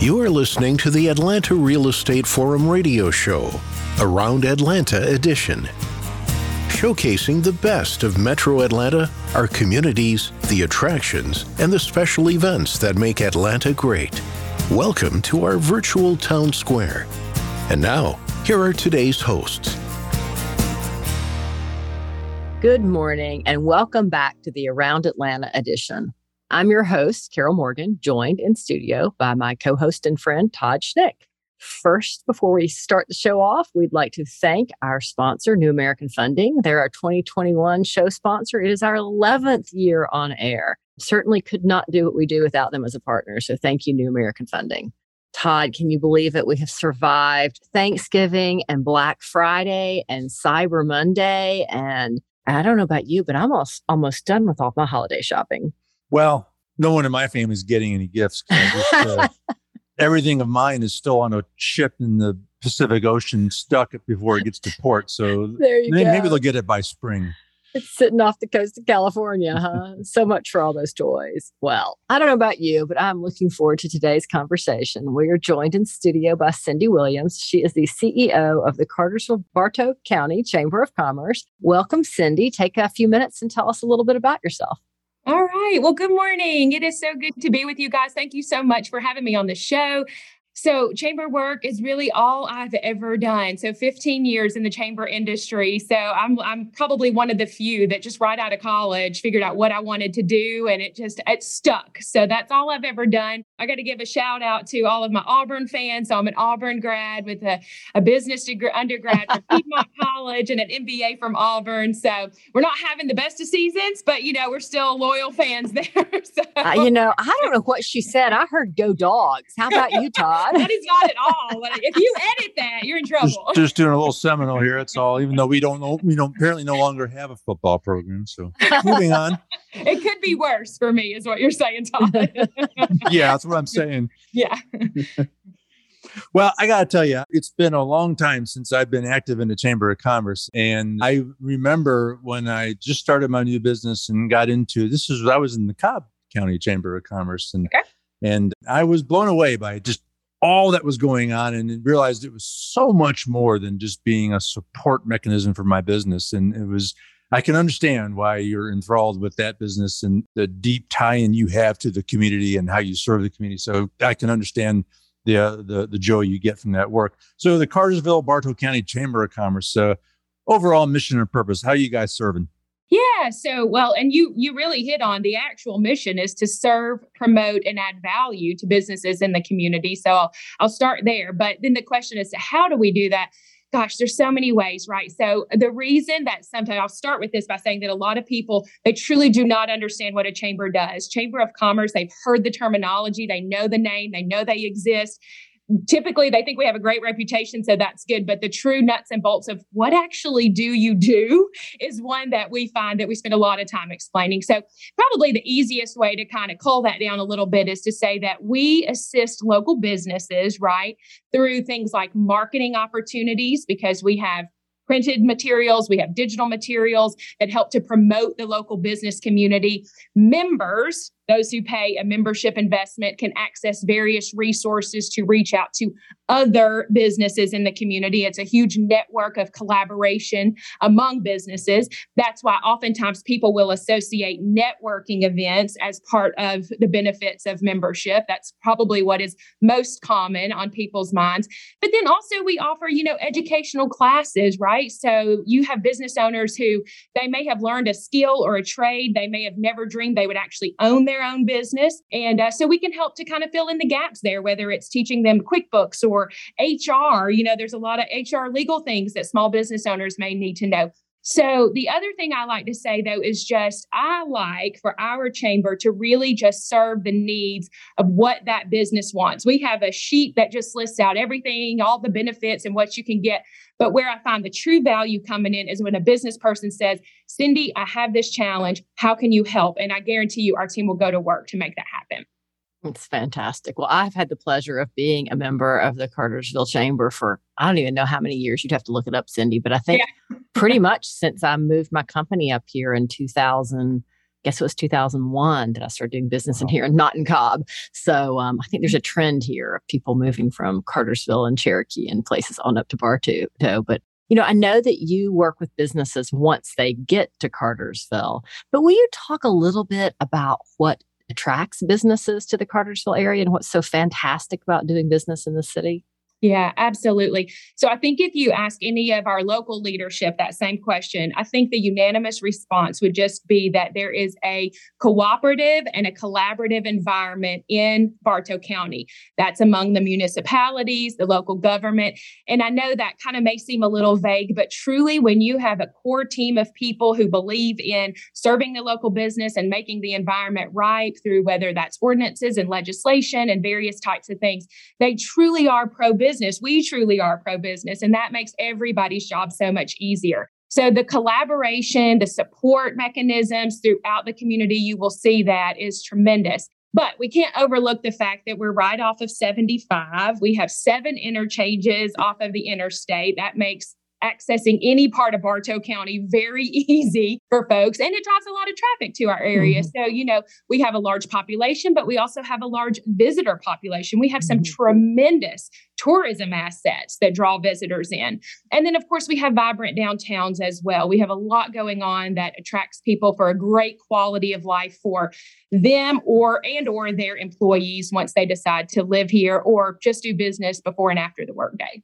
You are listening to the Atlanta Real Estate Forum radio show, Around Atlanta edition. Showcasing the best of Metro Atlanta, our communities, the attractions, and the special events that make Atlanta great. Welcome to our virtual town square. And now, here are today's hosts. Good morning, and welcome back to the Around Atlanta edition. I'm your host, Carol Morgan, joined in studio by my co host and friend, Todd Schnick. First, before we start the show off, we'd like to thank our sponsor, New American Funding. They're our 2021 show sponsor. It is our 11th year on air. Certainly could not do what we do without them as a partner. So thank you, New American Funding. Todd, can you believe it? We have survived Thanksgiving and Black Friday and Cyber Monday. And I don't know about you, but I'm almost, almost done with all my holiday shopping. Well, no one in my family is getting any gifts. Just, uh, everything of mine is still on a ship in the Pacific Ocean, stuck before it gets to port. So maybe, maybe they'll get it by spring. It's sitting off the coast of California, huh? so much for all those toys. Well, I don't know about you, but I'm looking forward to today's conversation. We are joined in studio by Cindy Williams. She is the CEO of the Cartersville Bartow County Chamber of Commerce. Welcome, Cindy. Take a few minutes and tell us a little bit about yourself. All right. Well, good morning. It is so good to be with you guys. Thank you so much for having me on the show. So, chamber work is really all I've ever done. So, 15 years in the chamber industry. So, I'm I'm probably one of the few that just right out of college figured out what I wanted to do and it just it stuck. So, that's all I've ever done. I got to give a shout out to all of my Auburn fans. So, I'm an Auburn grad with a, a business degree undergrad from Piedmont College and an MBA from Auburn. So, we're not having the best of seasons, but you know, we're still loyal fans there. so. uh, you know, I don't know what she said. I heard go dogs. How about you, Todd? That is not at all. If you edit that, you're in trouble. Just, just, doing a little Seminole here. That's all. Even though we don't know, we don't apparently no longer have a football program. So moving on. It could be worse for me, is what you're saying, Tom. yeah, that's what I'm saying. Yeah. Well, I got to tell you, it's been a long time since I've been active in the Chamber of Commerce. And I remember when I just started my new business and got into this is I was in the Cobb County Chamber of Commerce. And okay. and I was blown away by just all that was going on and realized it was so much more than just being a support mechanism for my business. And it was, I can understand why you're enthralled with that business and the deep tie in you have to the community and how you serve the community. So I can understand the, uh, the, the joy you get from that work. So the Cartersville Bartow County Chamber of Commerce, uh, overall mission and purpose, how you guys serving? Yeah. So, well, and you you really hit on the actual mission is to serve, promote, and add value to businesses in the community. So I'll, I'll start there. But then the question is, how do we do that? Gosh, there's so many ways, right? So the reason that sometimes I'll start with this by saying that a lot of people they truly do not understand what a chamber does. Chamber of Commerce, they've heard the terminology, they know the name, they know they exist typically they think we have a great reputation so that's good but the true nuts and bolts of what actually do you do is one that we find that we spend a lot of time explaining so probably the easiest way to kind of cull that down a little bit is to say that we assist local businesses right through things like marketing opportunities because we have printed materials, we have digital materials that help to promote the local business community. Members, those who pay a membership investment, can access various resources to reach out to other businesses in the community. It's a huge network of collaboration among businesses. That's why oftentimes people will associate networking events as part of the benefits of membership. That's probably what is most common on people's minds. But then also we offer, you know, educational classes, right? So you have business owners who they may have learned a skill or a trade. They may have never dreamed they would actually own their own business. And uh, so we can help to kind of fill in the gaps there, whether it's teaching them QuickBooks or HR. You know, there's a lot of HR legal things that small business owners may need to know. So, the other thing I like to say though is just I like for our chamber to really just serve the needs of what that business wants. We have a sheet that just lists out everything, all the benefits and what you can get. But where I find the true value coming in is when a business person says, Cindy, I have this challenge. How can you help? And I guarantee you our team will go to work to make that happen. It's fantastic. Well, I've had the pleasure of being a member of the Cartersville Chamber for I don't even know how many years. You'd have to look it up, Cindy, but I think yeah. pretty much since I moved my company up here in 2000, guess it was 2001 that I started doing business in here and not in Cobb. So um, I think there's a trend here of people moving from Cartersville and Cherokee and places on up to Bartow. But you know, I know that you work with businesses once they get to Cartersville, but will you talk a little bit about what attracts businesses to the Cartersville area and what's so fantastic about doing business in the city? Yeah, absolutely. So I think if you ask any of our local leadership that same question, I think the unanimous response would just be that there is a cooperative and a collaborative environment in Bartow County. That's among the municipalities, the local government. And I know that kind of may seem a little vague, but truly, when you have a core team of people who believe in serving the local business and making the environment right through whether that's ordinances and legislation and various types of things, they truly are pro business business, we truly are pro business, and that makes everybody's job so much easier. So, the collaboration, the support mechanisms throughout the community, you will see that is tremendous. But we can't overlook the fact that we're right off of 75. We have seven interchanges off of the interstate. That makes accessing any part of Bartow County very easy for folks. And it drives a lot of traffic to our area. Mm-hmm. So, you know, we have a large population, but we also have a large visitor population. We have some mm-hmm. tremendous tourism assets that draw visitors in. And then, of course, we have vibrant downtowns as well. We have a lot going on that attracts people for a great quality of life for them or and or their employees once they decide to live here or just do business before and after the workday.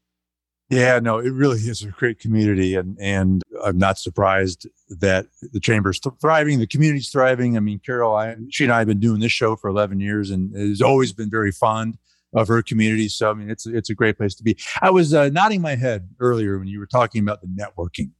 Yeah, no, it really is a great community, and and I'm not surprised that the chamber's thriving, the community's thriving. I mean, Carol, I, she and I have been doing this show for 11 years, and has always been very fond of her community. So I mean, it's it's a great place to be. I was uh, nodding my head earlier when you were talking about the networking.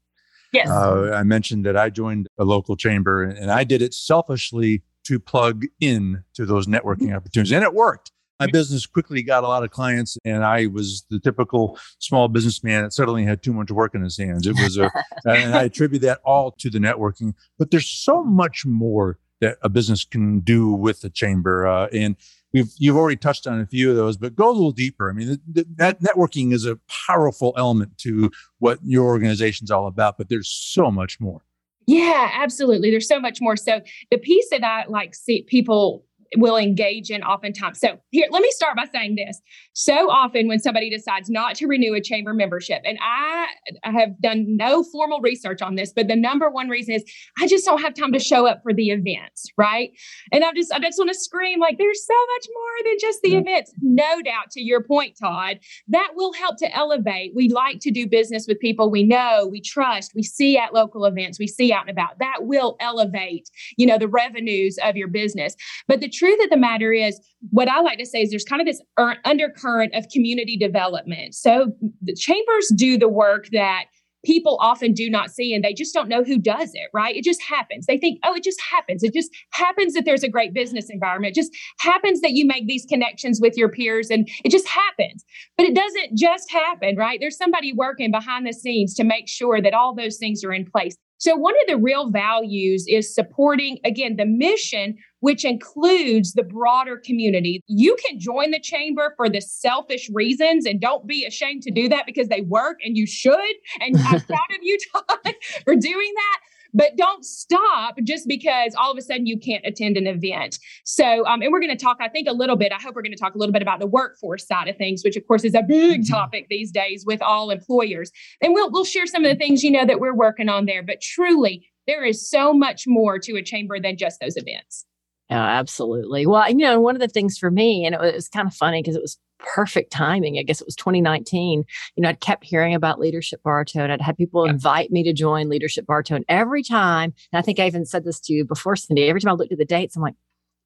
Yes, uh, I mentioned that I joined a local chamber, and I did it selfishly to plug in to those networking mm-hmm. opportunities, and it worked my business quickly got a lot of clients and i was the typical small businessman that suddenly had too much work in his hands it was a and i attribute that all to the networking but there's so much more that a business can do with the chamber uh, and we've you've already touched on a few of those but go a little deeper i mean that networking is a powerful element to what your organization's all about but there's so much more yeah, absolutely. There's so much more. So the piece that I like see people will engage in oftentimes. So here, let me start by saying this. So often when somebody decides not to renew a chamber membership, and I, I have done no formal research on this, but the number one reason is I just don't have time to show up for the events, right? And I just I just want to scream like there's so much more than just the yeah. events. No doubt to your point, Todd, that will help to elevate. We like to do business with people we know, we trust, we see at local events, we see out and about. That will elevate, you know, the revenues of your business. But the truth of the matter is, what I like to say is there's kind of this er, undercurrent of community development. So the chambers do the work that people often do not see and they just don't know who does it, right? It just happens. They think, oh, it just happens. It just happens that there's a great business environment. It just happens that you make these connections with your peers and it just happens. But it doesn't just happen, right? There's somebody working behind the scenes to make sure that all those things are in place. So, one of the real values is supporting, again, the mission, which includes the broader community. You can join the chamber for the selfish reasons and don't be ashamed to do that because they work and you should. And I'm proud of you, Todd, for doing that but don't stop just because all of a sudden you can't attend an event. So, um, and we're going to talk, I think, a little bit. I hope we're going to talk a little bit about the workforce side of things, which of course is a big mm-hmm. topic these days with all employers. And we'll we'll share some of the things you know that we're working on there. But truly, there is so much more to a chamber than just those events. Oh, absolutely. Well, you know, one of the things for me, and it was kind of funny because it was perfect timing. I guess it was 2019. You know, I'd kept hearing about Leadership Bartow and I'd had people yeah. invite me to join Leadership Bartow. And every time, and I think I even said this to you before, Cindy, every time I looked at the dates, I'm like,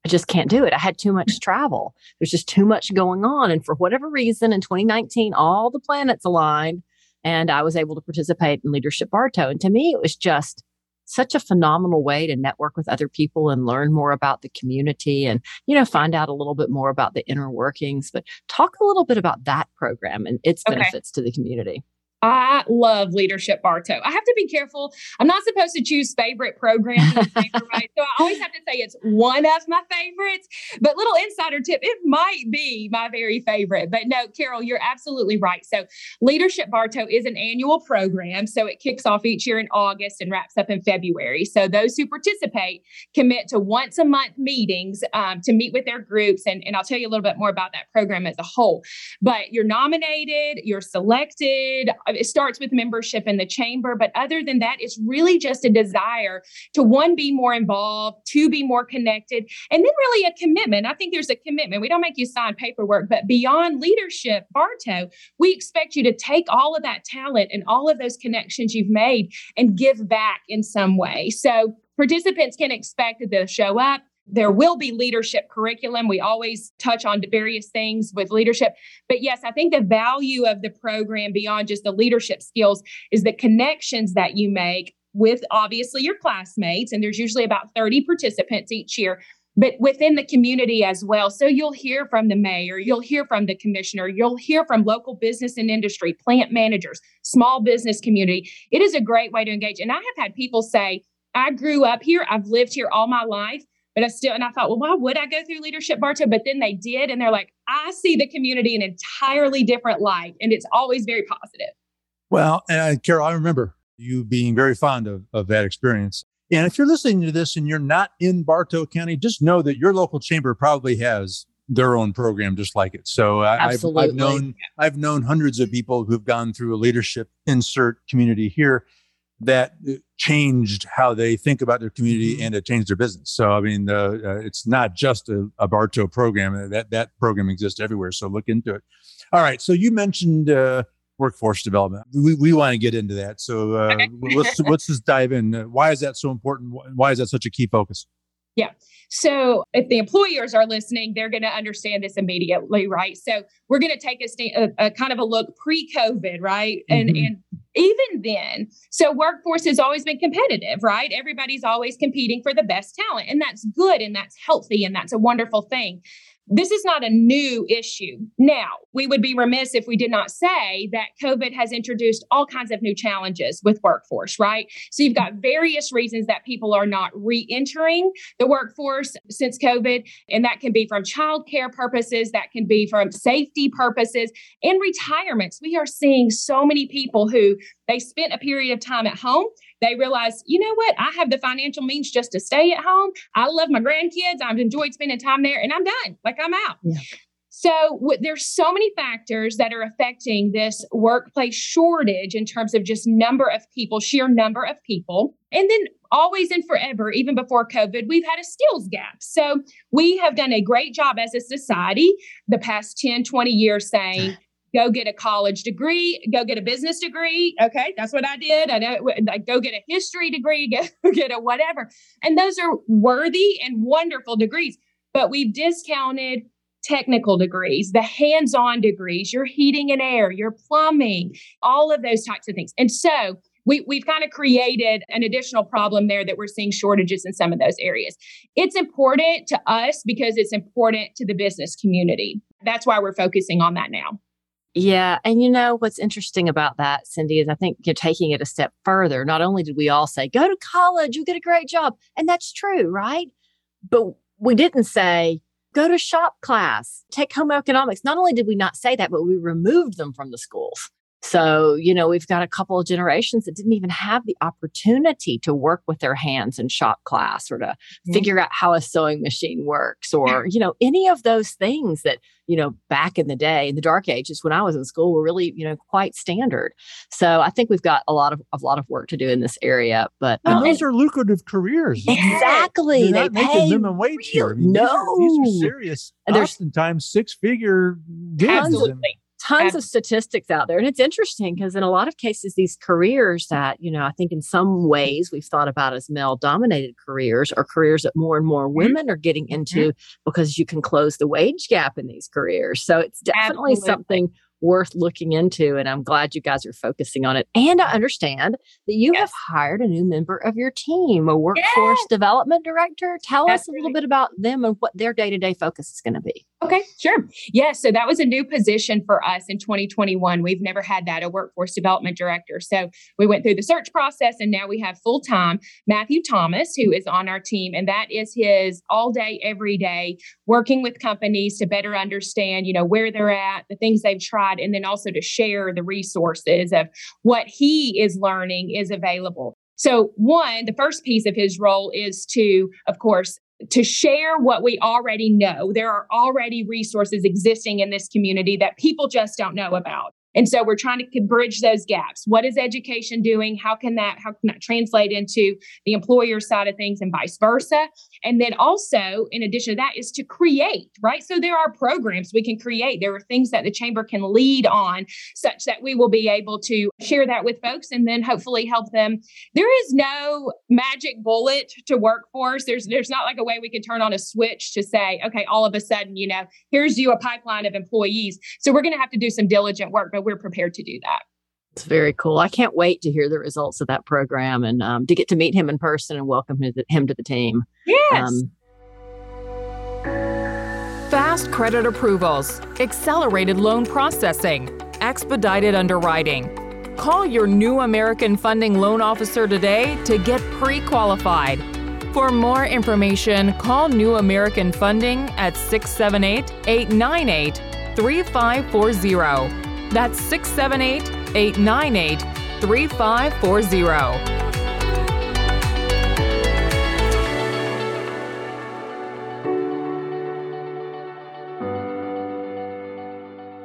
I just can't do it. I had too much travel. There's just too much going on. And for whatever reason, in 2019, all the planets aligned and I was able to participate in Leadership Bartow. And to me, it was just such a phenomenal way to network with other people and learn more about the community and you know find out a little bit more about the inner workings but talk a little bit about that program and its okay. benefits to the community I love Leadership Bartow. I have to be careful. I'm not supposed to choose favorite programs, right? So I always have to say it's one of my favorites. But little insider tip, it might be my very favorite. But no, Carol, you're absolutely right. So Leadership Bartow is an annual program. So it kicks off each year in August and wraps up in February. So those who participate commit to once a month meetings um, to meet with their groups. And, and I'll tell you a little bit more about that program as a whole. But you're nominated, you're selected it starts with membership in the chamber. But other than that, it's really just a desire to one, be more involved, to be more connected, and then really a commitment. I think there's a commitment. We don't make you sign paperwork, but beyond leadership, Bartow, we expect you to take all of that talent and all of those connections you've made and give back in some way. So participants can expect that they'll show up there will be leadership curriculum. We always touch on various things with leadership. But yes, I think the value of the program beyond just the leadership skills is the connections that you make with obviously your classmates. And there's usually about 30 participants each year, but within the community as well. So you'll hear from the mayor, you'll hear from the commissioner, you'll hear from local business and industry, plant managers, small business community. It is a great way to engage. And I have had people say, I grew up here, I've lived here all my life but I still, and I thought, well, why would I go through leadership, Bartow? But then they did, and they're like, I see the community in an entirely different light, and it's always very positive. Well, uh, Carol, I remember you being very fond of, of that experience. And if you're listening to this and you're not in Bartow County, just know that your local chamber probably has their own program just like it. So I, have I've known I've known hundreds of people who've gone through a leadership insert community here that uh, changed how they think about their community mm-hmm. and it changed their business. So, I mean, uh, uh, it's not just a, a Bartow program. Uh, that that program exists everywhere. So look into it. All right. So you mentioned uh, workforce development. We, we want to get into that. So uh, let's let's just dive in. Why is that so important? Why is that such a key focus? Yeah. So if the employers are listening, they're going to understand this immediately, right? So we're going to take a, st- a, a, kind of a look pre-COVID, right? Mm-hmm. And and even then, so workforce has always been competitive, right? Everybody's always competing for the best talent, and that's good and that's healthy and that's a wonderful thing. This is not a new issue. Now, we would be remiss if we did not say that COVID has introduced all kinds of new challenges with workforce, right? So you've got various reasons that people are not re entering the workforce since COVID. And that can be from childcare purposes, that can be from safety purposes, and retirements. We are seeing so many people who they spent a period of time at home they realize, you know what? I have the financial means just to stay at home. I love my grandkids. I've enjoyed spending time there and I'm done. Like I'm out. Yeah. So w- there's so many factors that are affecting this workplace shortage in terms of just number of people, sheer number of people. And then always and forever, even before COVID, we've had a skills gap. So we have done a great job as a society the past 10, 20 years saying, go get a college degree, go get a business degree. Okay, that's what I did. I know, like, go get a history degree, go get a whatever. And those are worthy and wonderful degrees, but we've discounted technical degrees, the hands on degrees, your heating and air, your plumbing, all of those types of things. And so we, we've kind of created an additional problem there that we're seeing shortages in some of those areas. It's important to us because it's important to the business community. That's why we're focusing on that now. Yeah. And you know, what's interesting about that, Cindy, is I think you're taking it a step further. Not only did we all say, go to college, you'll get a great job. And that's true, right? But we didn't say, go to shop class, take home economics. Not only did we not say that, but we removed them from the schools. So, you know, we've got a couple of generations that didn't even have the opportunity to work with their hands in shop class or to mm-hmm. figure out how a sewing machine works or, you know, any of those things that, you know, back in the day, in the dark ages when I was in school were really, you know, quite standard. So I think we've got a lot of a lot of work to do in this area. But um, those are lucrative careers. Exactly. They're they pay minimum wage real, here. I mean, no. These are, these are serious, and oftentimes six figure gigs. Absolutely tons of statistics out there. And it's interesting because in a lot of cases, these careers that, you know, I think in some ways we've thought about as male dominated careers are careers that more and more mm-hmm. women are getting mm-hmm. into because you can close the wage gap in these careers. So it's definitely Absolutely. something worth looking into. And I'm glad you guys are focusing on it. And I understand that you yes. have hired a new member of your team, a workforce yes. development director. Tell That's us a little right. bit about them and what their day to day focus is going to be. Okay, sure. Yeah, so that was a new position for us in 2021. We've never had that, a workforce development director. So we went through the search process and now we have full time Matthew Thomas, who is on our team. And that is his all day, every day, working with companies to better understand, you know, where they're at, the things they've tried, and then also to share the resources of what he is learning is available. So, one, the first piece of his role is to, of course, to share what we already know. There are already resources existing in this community that people just don't know about. And so we're trying to bridge those gaps. What is education doing? How can that how can that translate into the employer side of things and vice versa? And then also, in addition to that, is to create, right? So there are programs we can create. There are things that the chamber can lead on such that we will be able to share that with folks and then hopefully help them. There is no magic bullet to workforce. There's there's not like a way we can turn on a switch to say, okay, all of a sudden, you know, here's you a pipeline of employees. So we're going to have to do some diligent work, but we're prepared to do that. It's very cool. I can't wait to hear the results of that program and um, to get to meet him in person and welcome him to the team. Yes. Um, Fast credit approvals, accelerated loan processing, expedited underwriting. Call your new American Funding loan officer today to get pre qualified. For more information, call New American Funding at 678 898 3540. That's 678 898 3540.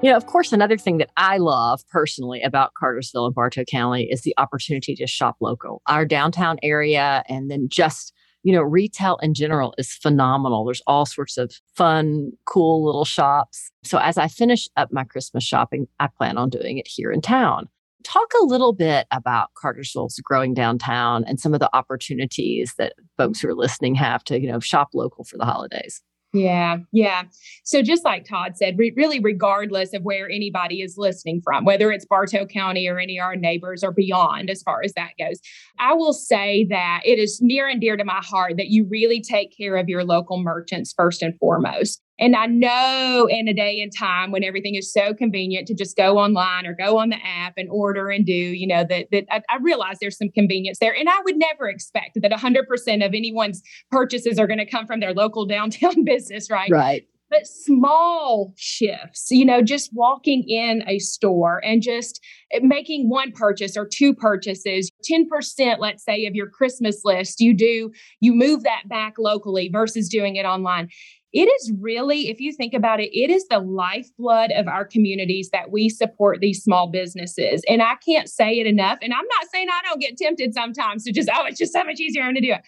You know, of course, another thing that I love personally about Cartersville and Bartow County is the opportunity to shop local. Our downtown area and then just you know, retail in general is phenomenal. There's all sorts of fun, cool little shops. So as I finish up my Christmas shopping, I plan on doing it here in town. Talk a little bit about Cartersville's growing downtown and some of the opportunities that folks who are listening have to, you know, shop local for the holidays. Yeah, yeah. So just like Todd said, re- really, regardless of where anybody is listening from, whether it's Bartow County or any of our neighbors or beyond, as far as that goes, I will say that it is near and dear to my heart that you really take care of your local merchants first and foremost. And I know in a day and time when everything is so convenient to just go online or go on the app and order and do, you know, that, that I, I realize there's some convenience there. And I would never expect that 100% of anyone's purchases are going to come from their local downtown business, right? Right but small shifts, you know, just walking in a store and just making one purchase or two purchases, 10%, let's say, of your Christmas list, you do, you move that back locally versus doing it online it is really, if you think about it, it is the lifeblood of our communities that we support these small businesses. And I can't say it enough. And I'm not saying I don't get tempted sometimes to just, oh, it's just so much easier to do it.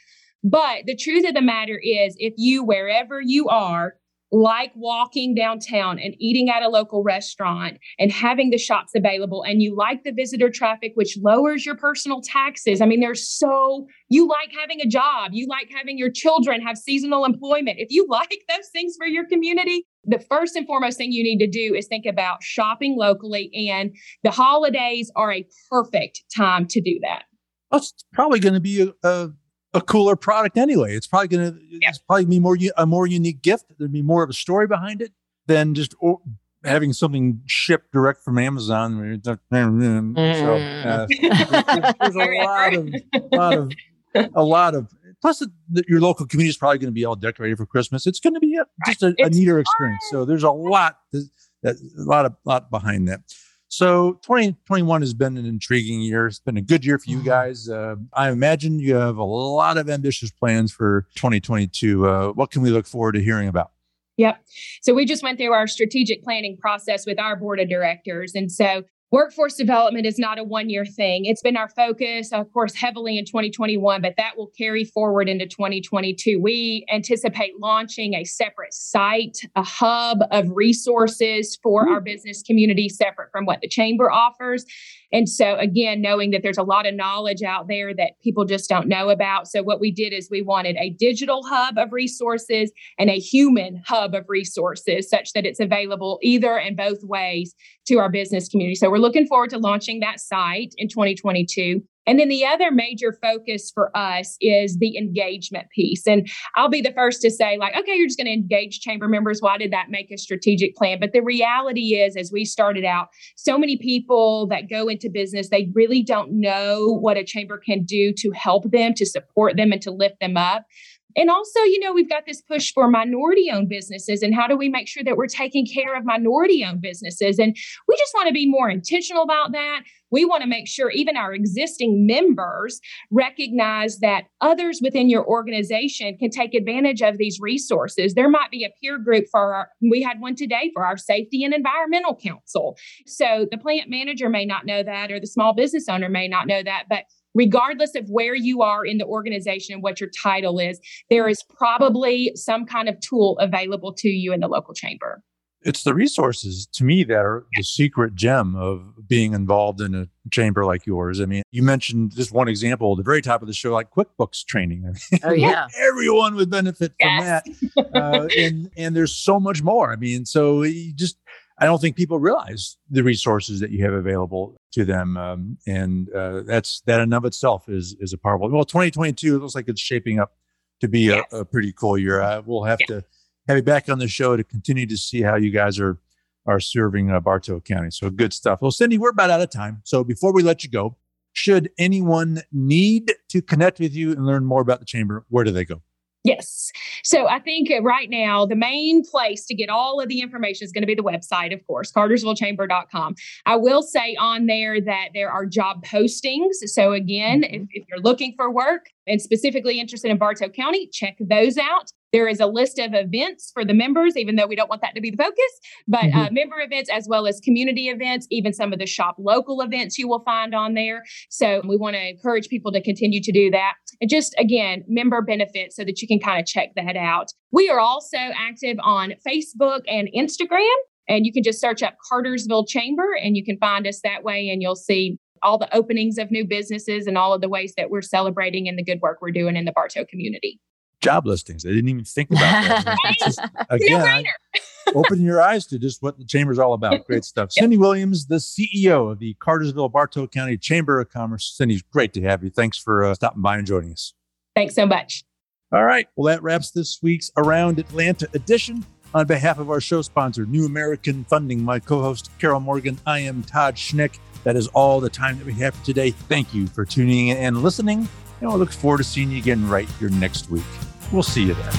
But the truth of the matter is, if you, wherever you are, like walking downtown and eating at a local restaurant and having the shops available and you like the visitor traffic which lowers your personal taxes. I mean there's so you like having a job. You like having your children have seasonal employment. If you like those things for your community the first and foremost thing you need to do is think about shopping locally and the holidays are a perfect time to do that. That's probably going to be a, a a cooler product anyway. It's probably going to yeah. it's probably be more a more unique gift. There'd be more of a story behind it than just or, having something shipped direct from Amazon. So mm. uh, there's, there's, a lot of lot of a lot of plus the, your local community is probably going to be all decorated for Christmas. It's going to be a, just a, a neater experience. So there's a lot that, a lot of lot behind that. So 2021 has been an intriguing year. It's been a good year for you mm-hmm. guys. Uh, I imagine you have a lot of ambitious plans for 2022. Uh, what can we look forward to hearing about? Yep. So we just went through our strategic planning process with our board of directors. And so Workforce development is not a one year thing. It's been our focus, of course, heavily in 2021, but that will carry forward into 2022. We anticipate launching a separate site, a hub of resources for our mm-hmm. business community, separate from what the chamber offers. And so, again, knowing that there's a lot of knowledge out there that people just don't know about. So, what we did is we wanted a digital hub of resources and a human hub of resources such that it's available either and both ways to our business community. So, we're looking forward to launching that site in 2022. And then the other major focus for us is the engagement piece. And I'll be the first to say, like, okay, you're just going to engage chamber members. Why did that make a strategic plan? But the reality is, as we started out, so many people that go into business, they really don't know what a chamber can do to help them, to support them, and to lift them up. And also, you know, we've got this push for minority owned businesses and how do we make sure that we're taking care of minority owned businesses? And we just want to be more intentional about that. We want to make sure even our existing members recognize that others within your organization can take advantage of these resources. There might be a peer group for our, we had one today for our safety and environmental council. So the plant manager may not know that, or the small business owner may not know that, but regardless of where you are in the organization and what your title is, there is probably some kind of tool available to you in the local chamber. It's the resources to me that are the secret gem of being involved in a chamber like yours. I mean, you mentioned just one example at the very top of the show, like QuickBooks training. oh, yeah. Everyone would benefit yes. from that. Uh, and, and there's so much more. I mean, so you just, I don't think people realize the resources that you have available to them, um, and uh, that's that in of itself is is a powerful. Well, 2022 looks like it's shaping up to be yes. a, a, pretty cool year. I, we'll have yeah. to have you back on the show to continue to see how you guys are are serving uh, Bartow County. So good stuff. Well, Cindy, we're about out of time. So before we let you go, should anyone need to connect with you and learn more about the chamber, where do they go? Yes. So I think right now, the main place to get all of the information is going to be the website, of course, cartersvillechamber.com. I will say on there that there are job postings. So again, mm-hmm. if, if you're looking for work and specifically interested in Bartow County, check those out. There is a list of events for the members, even though we don't want that to be the focus, but mm-hmm. uh, member events as well as community events, even some of the shop local events you will find on there. So we want to encourage people to continue to do that. And just again, member benefits so that you can kind of check that out. We are also active on Facebook and Instagram. And you can just search up Cartersville Chamber and you can find us that way and you'll see all the openings of new businesses and all of the ways that we're celebrating and the good work we're doing in the Bartow community job listings. I didn't even think about that. just, again, open your eyes to just what the chamber is all about. Great stuff. Yep. Cindy Williams, the CEO of the Cartersville Bartow County Chamber of Commerce. Cindy, great to have you. Thanks for uh, stopping by and joining us. Thanks so much. All right. Well, that wraps this week's Around Atlanta edition. On behalf of our show sponsor, New American Funding, my co host, Carol Morgan, I am Todd Schnick. That is all the time that we have for today. Thank you for tuning in and listening. And I look forward to seeing you again right here next week. We'll see you there.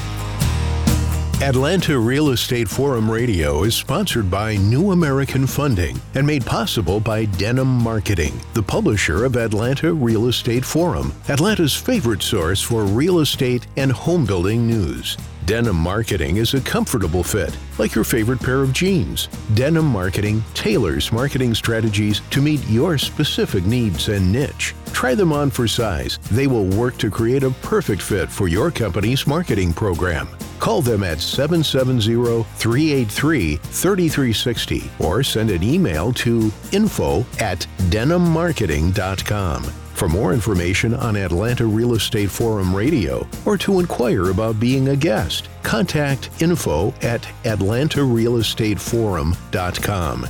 Atlanta Real Estate Forum Radio is sponsored by New American Funding and made possible by Denim Marketing, the publisher of Atlanta Real Estate Forum, Atlanta's favorite source for real estate and home building news. Denim Marketing is a comfortable fit, like your favorite pair of jeans. Denim Marketing tailors marketing strategies to meet your specific needs and niche. Try them on for size. They will work to create a perfect fit for your company's marketing program. Call them at 770 383 3360 or send an email to info at denimmarketing.com. For more information on Atlanta Real Estate Forum Radio or to inquire about being a guest, contact info at atlantarealestateforum.com.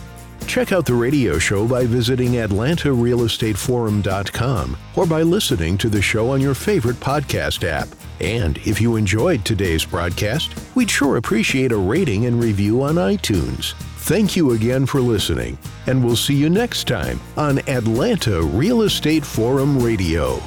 Check out the radio show by visiting atlantarealestateforum.com or by listening to the show on your favorite podcast app. And if you enjoyed today's broadcast, we'd sure appreciate a rating and review on iTunes. Thank you again for listening, and we'll see you next time on Atlanta Real Estate Forum Radio.